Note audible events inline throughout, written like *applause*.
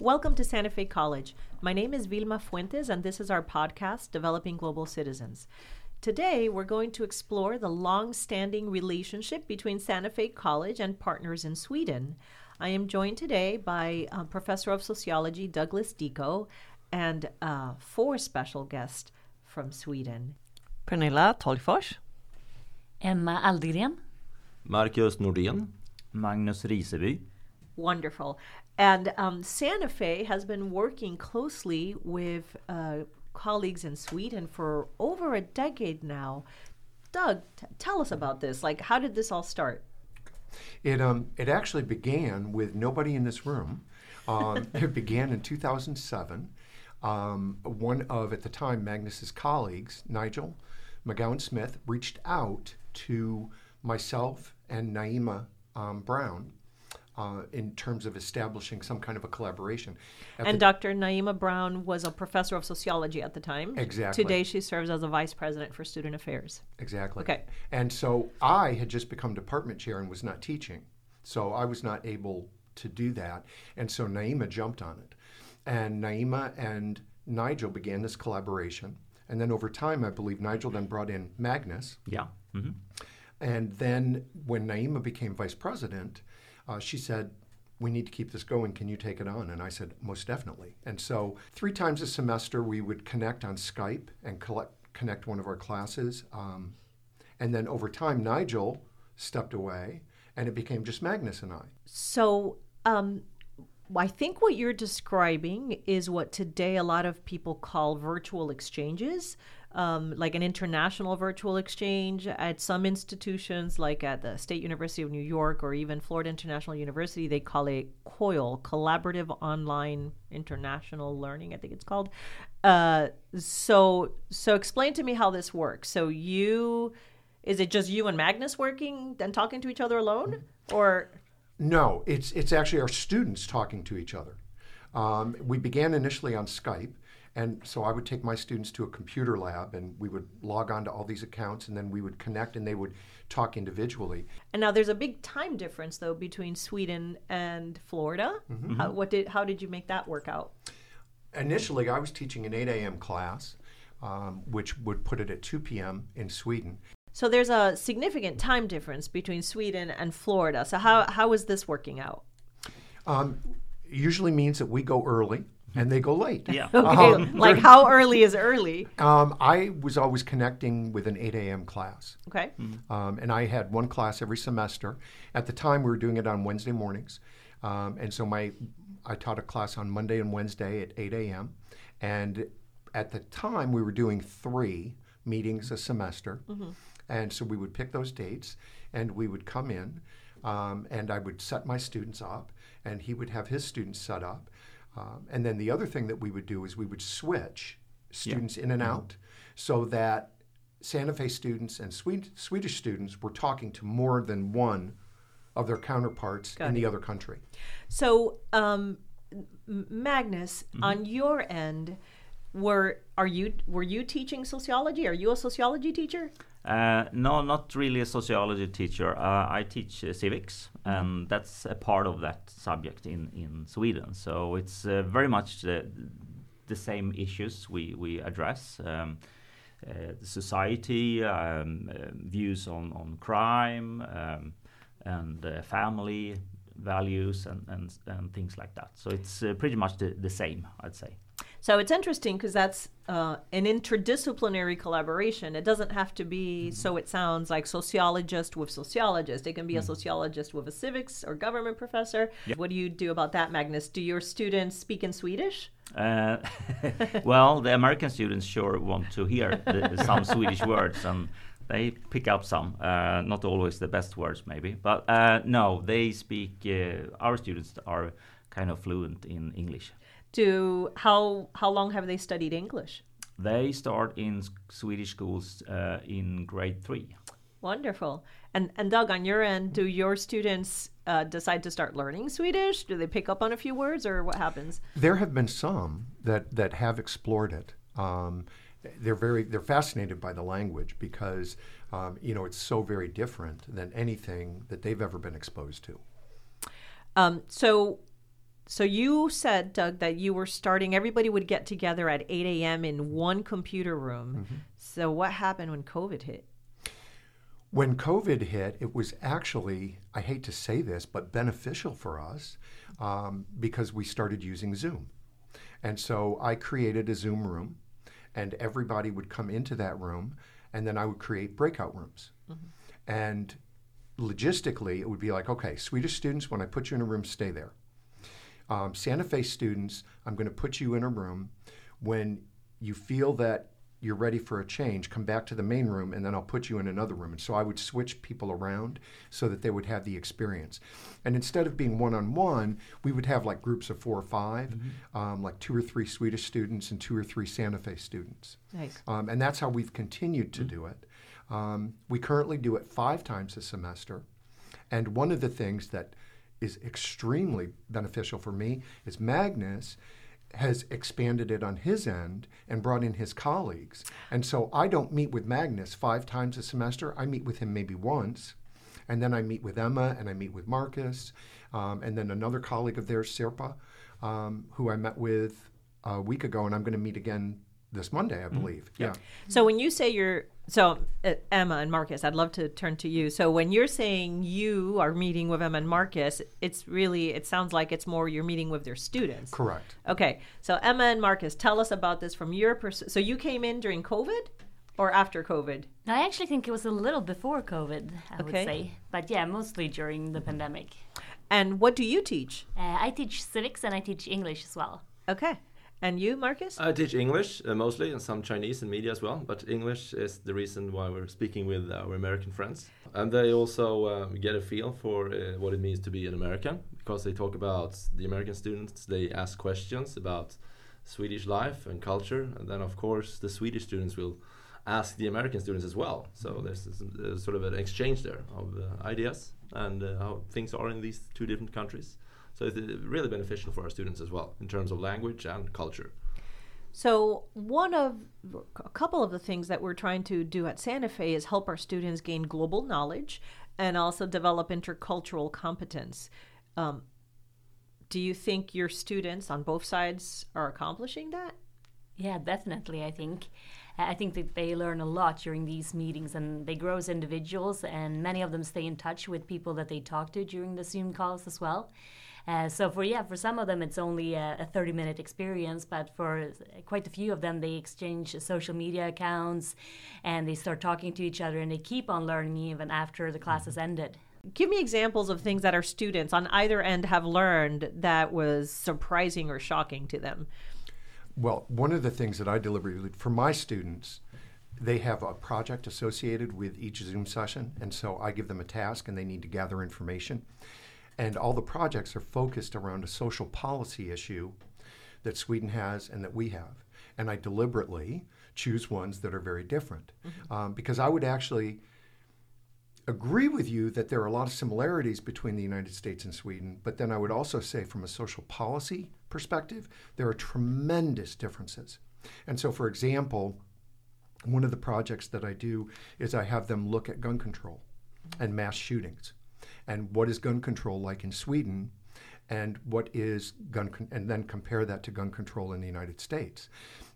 Welcome to Santa Fe College. My name is Vilma Fuentes, and this is our podcast, Developing Global Citizens. Today, we're going to explore the long standing relationship between Santa Fe College and partners in Sweden. I am joined today by uh, Professor of Sociology Douglas Diekow and uh, four special guests from Sweden. Pernilla Tolgfors. Emma Aldegren. Marcus Nordén. Magnus Riseby. Wonderful. And um, Santa Fe has been working closely with uh, colleagues in Sweden for over a decade now. Doug, t- tell us about this. Like, how did this all start? It um it actually began with nobody in this room. Um, *laughs* it began in 2007. Um, one of at the time Magnus's colleagues, Nigel McGowan Smith, reached out to myself and Naima um, Brown uh, in terms of establishing some kind of a collaboration. At and the- Dr. Naima Brown was a professor of sociology at the time. Exactly. Today, she serves as a vice president for student affairs. Exactly. Okay. And so I had just become department chair and was not teaching. So I was not able to do that. And so Naima jumped on it. And Naima and Nigel began this collaboration. And then over time, I believe Nigel then brought in Magnus. Yeah. hmm And then when Naima became vice president, uh, she said, we need to keep this going. Can you take it on? And I said, most definitely. And so, three times a semester, we would connect on Skype and collect, connect one of our classes. Um, and then over time, Nigel stepped away, and it became just Magnus and I. So, um, I think what you're describing is what today a lot of people call virtual exchanges, um, like an international virtual exchange at some institutions, like at the State University of New York or even Florida International University. They call it COIL, Collaborative Online International Learning. I think it's called. Uh, so, so explain to me how this works. So you. Is it just you and Magnus working and talking to each other alone, or No, it's it's actually our students talking to each other. Um, we began initially on Skype, and so I would take my students to a computer lab, and we would log on to all these accounts, and then we would connect, and they would talk individually. And now there's a big time difference though between Sweden and Florida. How, what did how did you make that work out? Initially, I was teaching an 8 a.m. class, um, which would put it at 2 p.m. in Sweden. So there's a significant time difference between Sweden and Florida. So how how is this working out? Um, usually means that we go early and they go late. Yeah. Okay, like how early is early? Um, I was always connecting with an 8 a.m. class. Okay. Um, and I had one class every semester. At the time, we were doing it on Wednesday mornings, um, and so my I taught a class on Monday and Wednesday at 8 a.m. And at the time, we were doing three meetings a semester, and so we would pick those dates, and we would come in, um, and I would set my students up, and he would have his students set up, um, and then the other thing that we would do is we would switch students in and out, so that Santa Fe students and Swedish students were talking to more than one of their counterparts Got in it. the other country. So um, Magnus, on your end, were are you were you teaching sociology? Are you a sociology teacher? Uh, no, not really a sociology teacher. Uh, I teach uh, civics, and that's a part of that subject in, in Sweden. So it's uh, very much the, the same issues we, we address. Um, uh, society, um, uh, views on, on crime, um, and family values, and, and, and things like that. So it's pretty much the, the same, I'd say. So it's interesting because that's uh, an interdisciplinary collaboration. It doesn't have to be so it sounds like sociologist with sociologist. It can be a sociologist with a civics or government professor. What do you do about that, Magnus? Do your students speak in Swedish? Uh, *laughs* well, the American students sure want to hear the, some Swedish *laughs* words, and they pick up some. Uh, not always the best words, maybe, but uh, no, they speak. Uh, our students are kind of fluent in English. Do how how long have they studied English? They start in Swedish schools uh, in grade three. Wonderful. And and Doug, on your end, do your students uh, decide to start learning Swedish? Do they pick up on a few words, or what happens? There have been some that, that have explored it. Um, they're very they're fascinated by the language because um, you know it's so very different than anything that they've ever been exposed to. Um, so So you said, Doug, that you were starting. Everybody would get together at 8 a.m. in one computer room. So what happened when COVID hit? When COVID hit, it was actually, I hate to say this, but beneficial for us um, because we started using Zoom. And so I created a Zoom room, and everybody would come into that room, and then I would create breakout rooms. And logistically, it would be like, okay, Swedish students, when I put you in a room, stay there. Um, Santa Fe students, I'm going to put you in a room. When you feel that you're ready for a change, come back to the main room, and then I'll put you in another room. And so I would switch people around so that they would have the experience. And instead of being one on one, we would have like groups of four or 5 um, like two or three Swedish students and two or three Santa Fe students. Nice. Um, and that's how we've continued to do it. Um, we currently do it five times a semester. And one of the things that is extremely beneficial for me is Magnus has expanded it on his end and brought in his colleagues. And so I don't meet with Magnus five times a semester. I meet with him maybe once. And then I meet with Emma and I meet with Marcus. Um, and then another colleague of theirs, Sirpa, um, who I met with a week ago. And I'm going to meet again this Monday, I believe. Yeah. So when you say you're so uh, Emma and Marcus, I'd love to turn to you. So when you're saying you are meeting with Emma and Marcus, it's really it sounds like it's more you're meeting with their students. Correct. Okay. So Emma and Marcus, tell us about this from your pers- so you came in during COVID or after COVID? No, I actually think it was a little before COVID, I would Okay. say. But yeah, mostly during the pandemic. And what do you teach? Uh, I teach civics and I teach English as well. Okay. And you, Marcus? I teach English uh, mostly and some Chinese and media as well, but English is the reason why we're speaking with our American friends. And they also uh, get a feel for uh, what it means to be an American because they talk about the American students, they ask questions about Swedish life and culture, and then, of course, the Swedish students will ask the American students as well. So there's, this, uh, sort of an exchange there of uh, ideas and uh, how things are in these two different countries. So it's uh, really beneficial for our students as well in terms of language and culture. So, one of a couple of the things that we're trying to do at Santa Fe is help our students gain global knowledge and also develop intercultural competence. Um, do you think your students on both sides are accomplishing that? Yeah, definitely. I think. I think that they learn a lot during these meetings and they grow as individuals, and many of them stay in touch with people that they talk to during the Zoom calls as well. Uh, so for yeah, for some of them it's only a, a 30 minute experience, but for quite a few of them they exchange social media accounts and they start talking to each other and they keep on learning even after the class has ended. Give me examples of things that our students on either end have learned that was surprising or shocking to them. Well, one of the things that I deliberately, for my students, they have a project associated with each Zoom session. And so I give them a task and they need to gather information. And all the projects are focused around a social policy issue that Sweden has and that we have. And I deliberately choose ones that are very different um, because I would actually agree with you that there are a lot of similarities between the United States and Sweden, but then I would also say, from a social policy perspective, there are tremendous differences. And so, for example, one of the projects that I do is I have them look at gun control and mass shootings and what is gun control like in Sweden and what is gun con- and then compare that to gun control in the United States.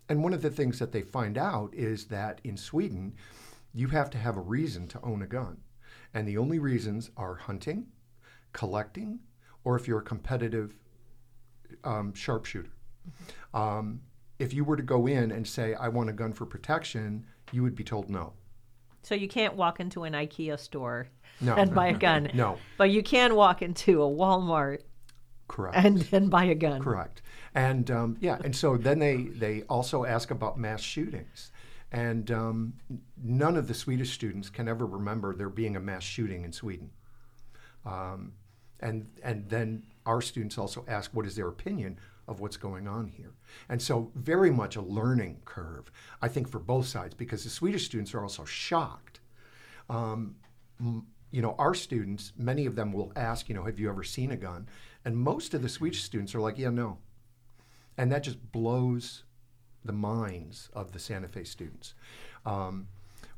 And one of the things that they find out is that in Sweden, you have to have a reason to own a gun. And the only reasons are hunting, collecting, or if you're a competitive um, sharpshooter. Um, if you were to go in and say, I want a gun for protection, you would be told no. So you can't walk into an IKEA store No. and buy a gun. No, But you can walk into a Walmart correct. and then buy a gun. Correct. And um, yeah, and so then they, they also ask about mass shootings. And um, none of the Swedish students can ever remember there being a mass shooting in Sweden. Um, and, and then our students also ask what is their opinion of what's going on here. And so, very much a learning curve, I think, for both sides, because the Swedish students are also shocked um, you know, our students, many of them will ask, you know, have you ever seen a gun? And most of the Swedish students are like, yeah, no. And that just blows the minds of the Santa Fe students. Um,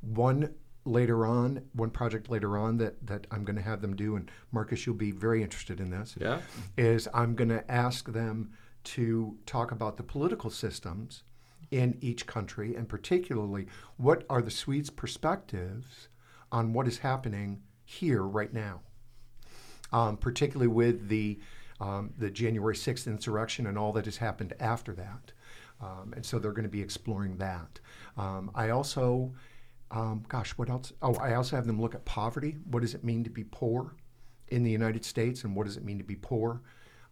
one later on, one project later on that, that I'm going to have them do, and Marcus, you'll be very interested in this, Yeah. is I'm going to ask them to talk about the political systems in each country, and particularly what are the Swedes' perspectives on what is happening here right now, um, particularly with the um, the January 6th insurrection and all that has happened after that. Um, and so they're going to be exploring that. Um, I also, um, gosh, what else? Oh, I also have them look at poverty. What does it mean to be poor in the United States, and what does it mean to be poor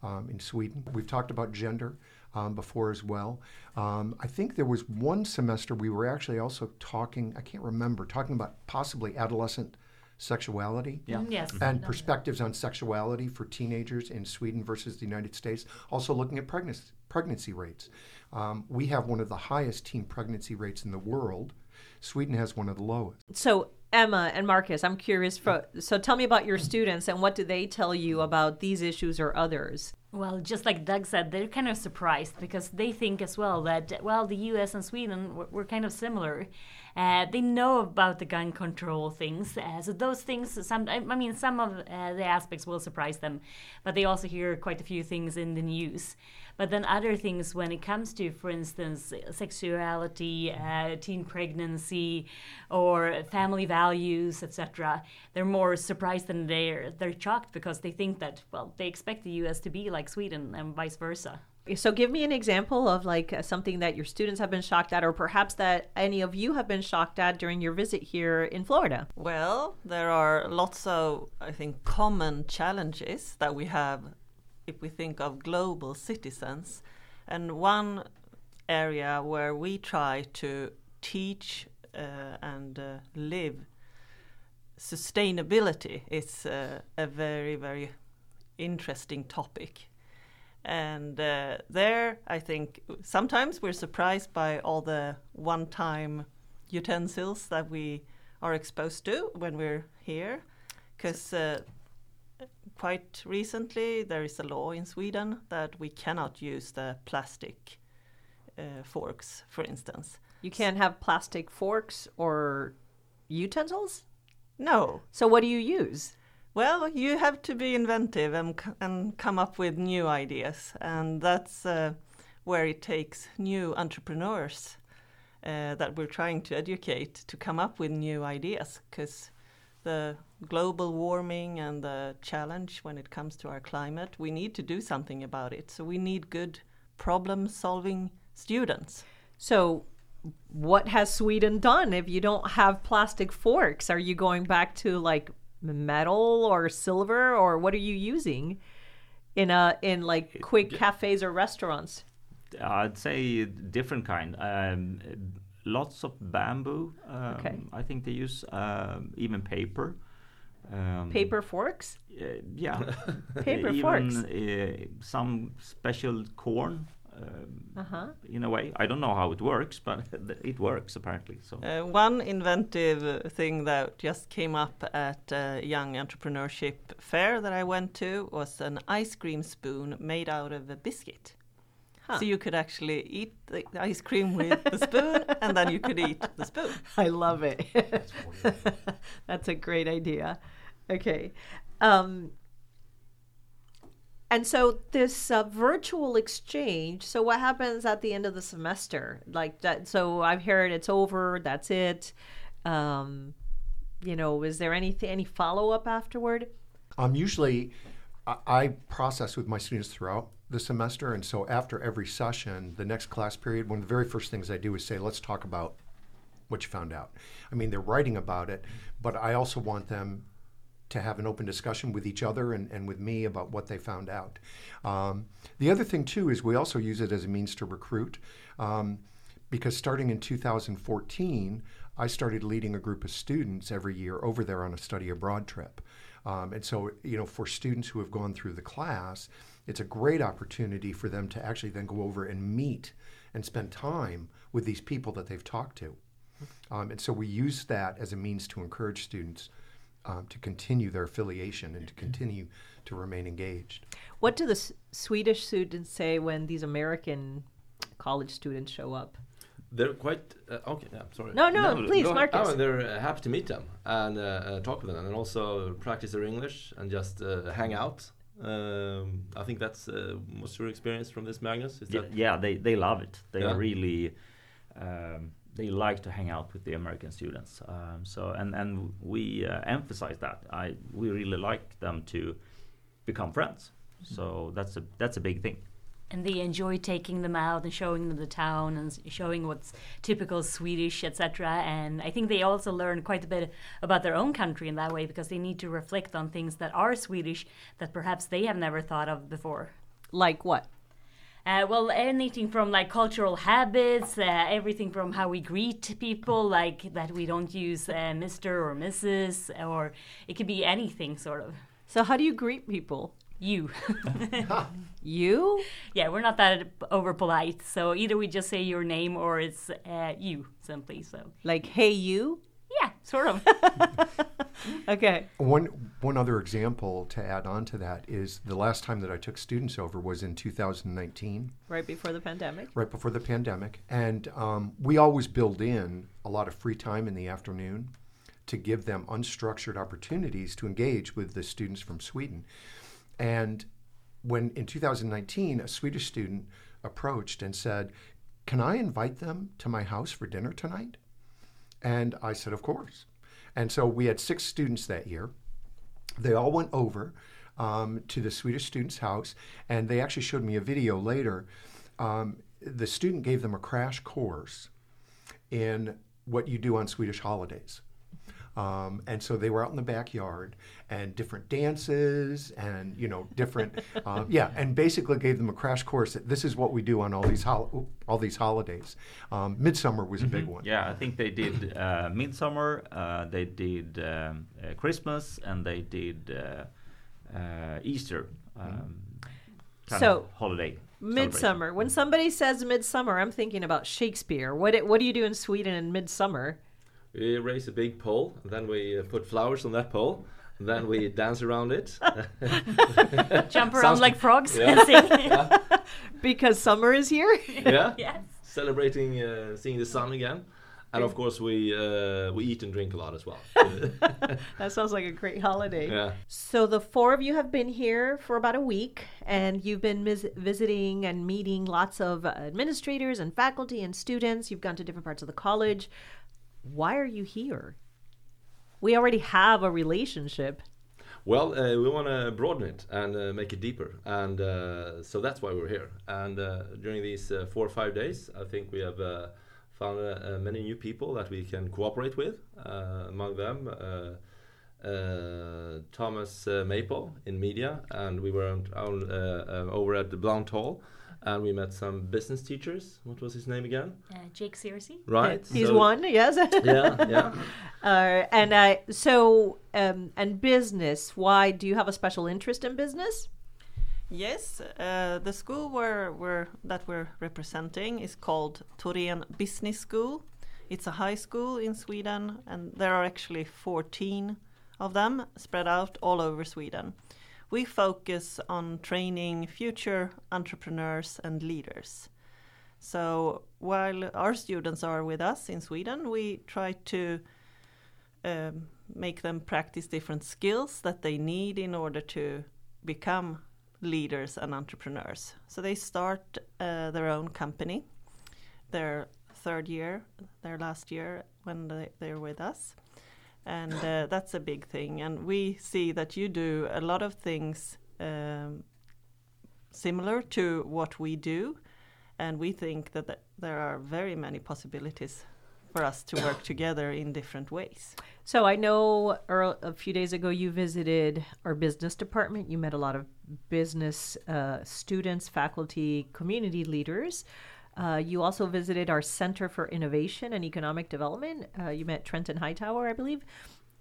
um, in Sweden? We've talked about gender um, before as well. Um, I think there was one semester we were actually also talking, I can't remember, talking about possibly adolescent sexuality Yeah. Mm, Yes. and perspectives on sexuality for teenagers in Sweden versus the United States. Also looking at pregnancy, pregnancy rates. Um, we have one of the highest teen pregnancy rates in the world. Sweden has one of the lowest. So Emma and Marcus, I'm curious. For, so tell me about your students and what do they tell you about these issues or others? Well, just like Doug said, they're kind of surprised because they think as well that, well, the US and Sweden were, were kind of similar. Uh, they know about the gun control things. Uh, so those things, some, I mean, some of uh, the aspects will surprise them, but they also hear quite a few things in the news. But then other things when it comes to, for instance, sexuality, uh, teen pregnancy, or family values, etc., they're more surprised than they're they're shocked because they think that well, they expect the U.S. to be like Sweden and vice versa. So give me an example of like uh, something that your students have been shocked at, or perhaps that any of you have been shocked at during your visit here in Florida. Well, there are lots of, I think, common challenges that we have if we think of global citizens. And one area where we try to teach uh, and uh, live sustainability is uh, a very, very interesting topic. And uh, there, I think sometimes we're surprised by all the one time utensils that we are exposed to when we're here. Because uh, quite recently, there is a law in Sweden that we cannot use the plastic uh, forks, for instance. You can't have plastic forks or utensils. No. So what do you use? Well, you have to be inventive and, and come up with new ideas. And that's uh, where it takes new entrepreneurs uh, that we're trying to educate to come up with new ideas. Because the global warming and the challenge when it comes to our climate, we need to do something about it. So we need good problem solving students. So what has Sweden done if you don't have plastic forks? Are you going back to like metal or silver or what are you using in a in like quick cafes or restaurants? I'd say different kind. Um, lots of bamboo. Um, Okay. I think they use um, even paper. Um, Paper forks? Uh, yeah. Paper *laughs* even, forks. Uh, some special corn. Um, Uh-huh. in a way, I don't know how it works, but *laughs* it works apparently. So Uh, one inventive uh, thing that just came up at a young entrepreneurship fair that I went to was an ice cream spoon made out of a biscuit. Huh. So you could actually eat the the ice cream with the *laughs* spoon, and then you could eat the spoon. I love it. That's *laughs* a great idea. Okay. Um, and so this uh, virtual exchange. So what happens at the end of the semester? Like that. So I've heard it's over. That's it. Um, you know, is there any follow up afterward? Um, usually, I, I process with my students throughout the semester, and so after every session, the next class period, one of the very first things I do is say, "Let's talk about what you found out." I mean, they're writing about it, but I also want them to have an open discussion with each other and, and with me about what they found out. Um, the other thing, too, is we also use it as a means to recruit. Um, because starting in 2014, I started leading a group of students every year over there on a study abroad trip. Um, and so, you know, for students who have gone through the class, it's a great opportunity for them to actually then go over and meet and spend time with these people that they've talked to. Um, and so we use that as a means to encourage students um, to continue their affiliation and to continue to remain engaged. What do the S- Swedish students say when these American college students show up? they're quite uh, okay. Yeah, sorry. No, no, please, go. Marcus. Oh, they're uh, happy to meet them and uh, uh, talk with them, and also practice their English and just uh, hang out. Um, I think that's uh, what's your experience from this, Magnus? Is Yeah, that yeah, they, they love it. They Yeah. are really um, they like to hang out with the American students. Um, so and and we uh, emphasize that. I we really like them to become friends. So that's a that's a big thing. And they enjoy taking them out and showing them the town and showing what's typical Swedish, etc. And I think they also learn quite a bit about their own country in that way because they need to reflect on things that are Swedish that perhaps they have never thought of before. Like what? Uh, well, anything from like cultural habits, uh, everything from how we greet people, like that we don't use uh, Mr. or Mrs. or it could be anything sort of. So how do you greet people? You. *laughs* *laughs* You? yeah, we're not that over polite. So either we just say your name or it's uh, you simply. So Like hey you? Sort of. *laughs* Okay. One one other example to add on to that is the last time that I took students over was in 2019, Right before the pandemic. right before the pandemic, and um, we always build in a lot of free time in the afternoon to give them unstructured opportunities to engage with the students from Sweden. And when in 2019 a Swedish student approached and said, "Can I invite them to my house for dinner tonight?" And I said, Of course. And so we had six students that year. They all went over um, to the Swedish student's house, and they actually showed me a video later. Um, the student gave them a crash course in what you do on Swedish holidays. Um, and so they were out in the backyard and different dances and you know different *laughs* uh, yeah and basically gave them a crash course that this is what we do on all these hol- all these holidays. Um, Midsummer was a big one. Yeah, I think they did uh, Midsummer, uh, they did um, uh, Christmas, and they did uh, uh, Easter. Um, kind So, of holiday. Midsummer. When somebody says midsummer, I'm thinking about Shakespeare. What it, what do you do in Sweden in midsummer? We raise a big pole, and then we uh, put flowers on that pole, and then we *laughs* dance around it. *laughs* Jump around Sounds- like frogs Yeah. and *laughs* sing. Because summer is here? yeah, yes. celebrating uh, seeing the sun again, and of course we uh, we eat and drink a lot as well. that sounds like a great holiday. yeah. So the four of you have been here for about a week, and you've been mis- visiting and meeting lots of uh, administrators and faculty and students. You've gone to different parts of the college. Why are you here? We already have a relationship. Well, uh, we want to broaden it and uh, make it deeper, and uh, so that's why we're here. And uh, during these uh, four or five days, I think we have uh, found many new people that we can cooperate with. Among them, Thomas Maple in media, and we were on, on, over at the Blount Hall, and we met some business teachers. What was his name again? Uh, Jake Searcy. Right. He's so- one, yes. Yeah, yeah. *laughs* Uh, and uh, so, um, and business. Why do you have a special interest in business? Yes, uh, the school where we're, that we're representing is called Thorén Business School. It's a high school in Sweden, and there are actually 14 of them spread out all over Sweden. We focus on training future entrepreneurs and leaders. So while our students are with us in Sweden, we try to um, make them practice different skills that they need in order to become leaders and entrepreneurs. So they start uh, their own company, their third year, their last year when they, they're with us. And uh, that's a big thing. And we see that you do a lot of things um, similar to what we do. And we think that th- there are very many possibilities for us to work together in different ways. So I know a few days ago you visited our business department. You met a lot of business uh, students, faculty, community leaders. Uh, you also visited our Center for Innovation and Economic Development. Uh, you met Trenton Hightower, I believe.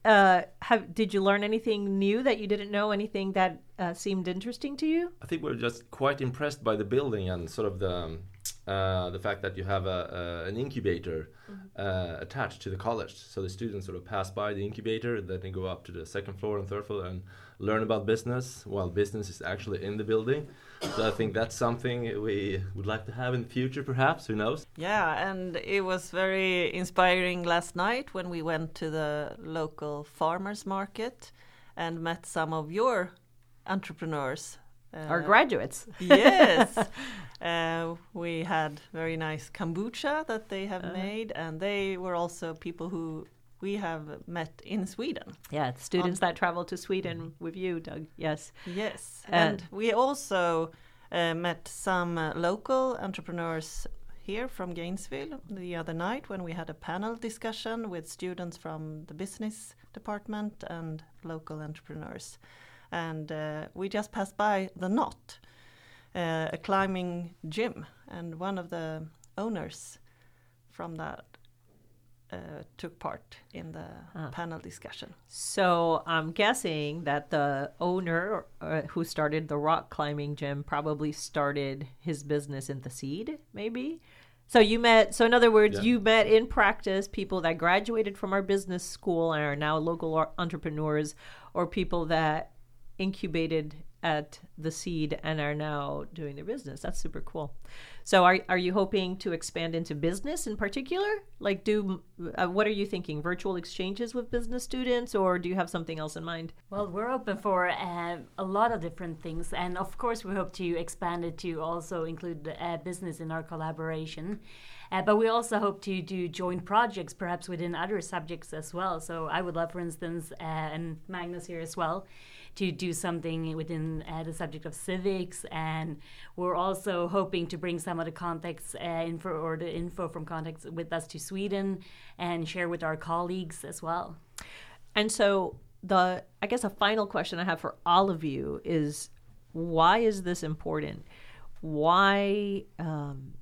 Uh, have did you learn anything new that you didn't know? Anything that uh, seemed interesting to you? I think we're just quite impressed by the building and sort of the um, uh, the fact that you have a, a an incubator uh, attached to the college, so the students sort of pass by the incubator, then they go up to the second floor and third floor and learn about business, while business is actually in the building. So I think that's something we would like to have in the future, perhaps. Who knows? Yeah, and it was very inspiring last night when we went to the local farmers market and met some of your entrepreneurs. Our Uh, graduates. yes. *laughs* Uh, we had very nice kombucha that they have Uh-huh. made, and they were also people who we have met in Sweden. Yeah, students that travel to Sweden with you, Doug. Yes. Yes. Uh, and we also uh, met some uh, local entrepreneurs here from Gainesville the other night when we had a panel discussion with students from the business department and local entrepreneurs. And uh, we just passed by the Knot, uh, a climbing gym, and one of the owners from that uh, took part in the Ah. panel discussion. So I'm guessing that the owner uh, who started the rock climbing gym probably started his business in the CIED, maybe. So you met. So in other words, Yeah. you met in practice people that graduated from our business school and are now local entrepreneurs, or people that incubated at the CIED and are now doing their business. That's super cool. So are are you hoping to expand into business in particular? Like do uh, what are you thinking? Virtual exchanges with business students or do you have something else in mind? Well, we're open for uh, a lot of different things, and of course, we hope to expand it to also include uh, business in our collaboration. Uh, but we also hope to do joint projects, perhaps within other subjects as well. So I would love, for instance, uh, and Magnus here as well, to do something within uh, the subject of civics. And we're also hoping to bring some of the context uh, info or the info from context with us to Sweden and share with our colleagues as well. And so the I guess a final question I have for all of you is why is this important? Why um,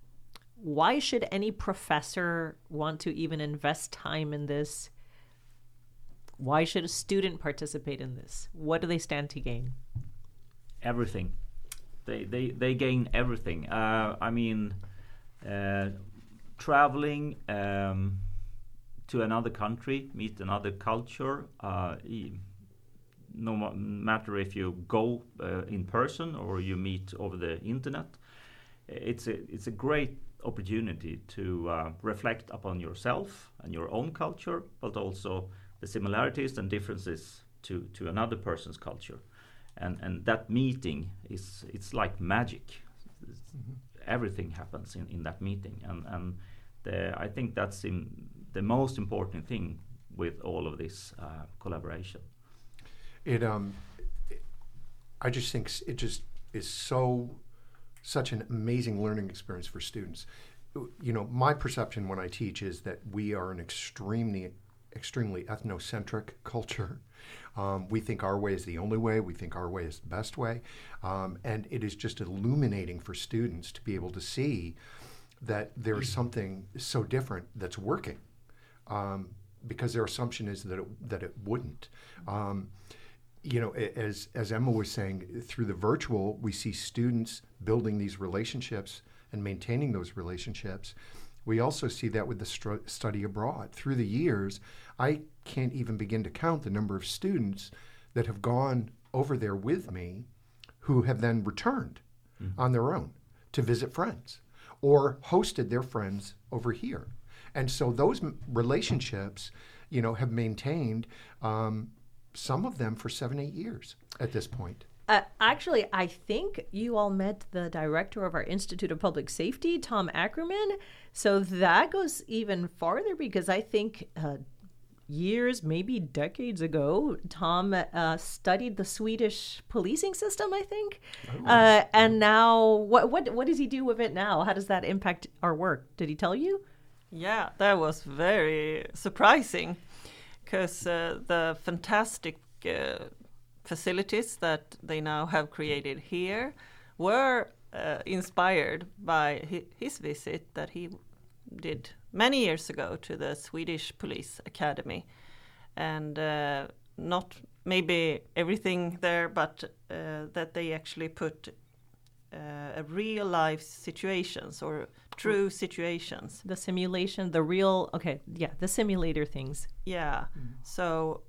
why should any professor want to even invest time in this? Why should a student participate in this? What do they stand to gain? everything. They they they gain everything. Uh, I mean, uh, traveling um, to another country, meet another culture. Uh, no ma- matter if you go uh, in person or you meet over the internet, it's a it's a great opportunity to uh, reflect upon yourself and your own culture, but also the similarities and differences to to another person's culture. And and that meeting is it's like magic. It's- everything happens in, in that meeting. And and the, i think that's in the most important thing with all of this uh, collaboration. It um, I just think it just is so such an amazing learning experience for students. You know, my perception when I teach is that we are an extremely extremely ethnocentric culture. Um, we think our way is the only way. We think our way is the best way, um, and it is just illuminating for students to be able to see that there's something so different that's working, um, because their assumption is that it, that it wouldn't. Um, you know, as as Emma was saying, through the virtual, we see students building these relationships and maintaining those relationships. We also see that with the study abroad. Through the years, I can't even begin to count the number of students that have gone over there with me who have then returned on their own to visit friends or hosted their friends over here. And so those m- relationships, you know, have maintained um, some of them for seven, eight years at this point. Uh, actually, I think you all met the director of our Institute of Public Safety, Tom Ackerman. So that goes even farther because I think uh, years, maybe decades ago, Tom uh, studied the Swedish policing system. I think, uh, and now what what what does he do with it now? How does that impact our work? Did he tell you? Yeah, that was very surprising because uh, the fantastic uh, facilities that they now have created here were uh, inspired by hi- his visit that he did many years ago to the Swedish Police Academy. And uh, not maybe everything there, but uh, that they actually put uh, real life situations or true situations. The simulation, the real, okay, yeah, the simulator things. Yeah. So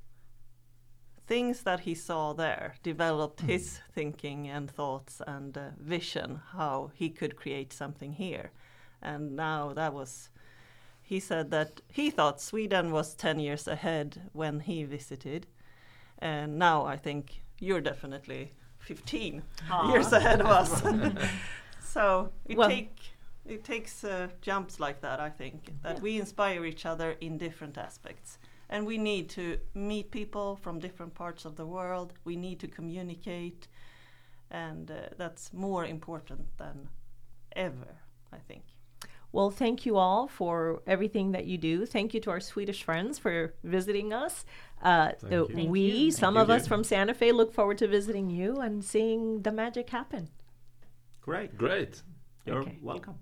things that he saw there developed his thinking and thoughts and uh, vision how he could create something here. And now that was he said that he thought Sweden was 10 years ahead when he visited. And now I think you're definitely 15 years ahead of us. *laughs* so it Well- take it takes uh, jumps like that. I think that we inspire each other in different aspects, and we need to meet people from different parts of the world. We need to communicate, and uh, that's more important than ever. I think. Well, thank you all for everything that you do. Thank you to our Swedish friends for visiting us. Uh, Thank you. We, you. some Thank of you. us from Santa Fe, look forward to visiting you and seeing the magic happen. Great. Great. You're Okay. welcome.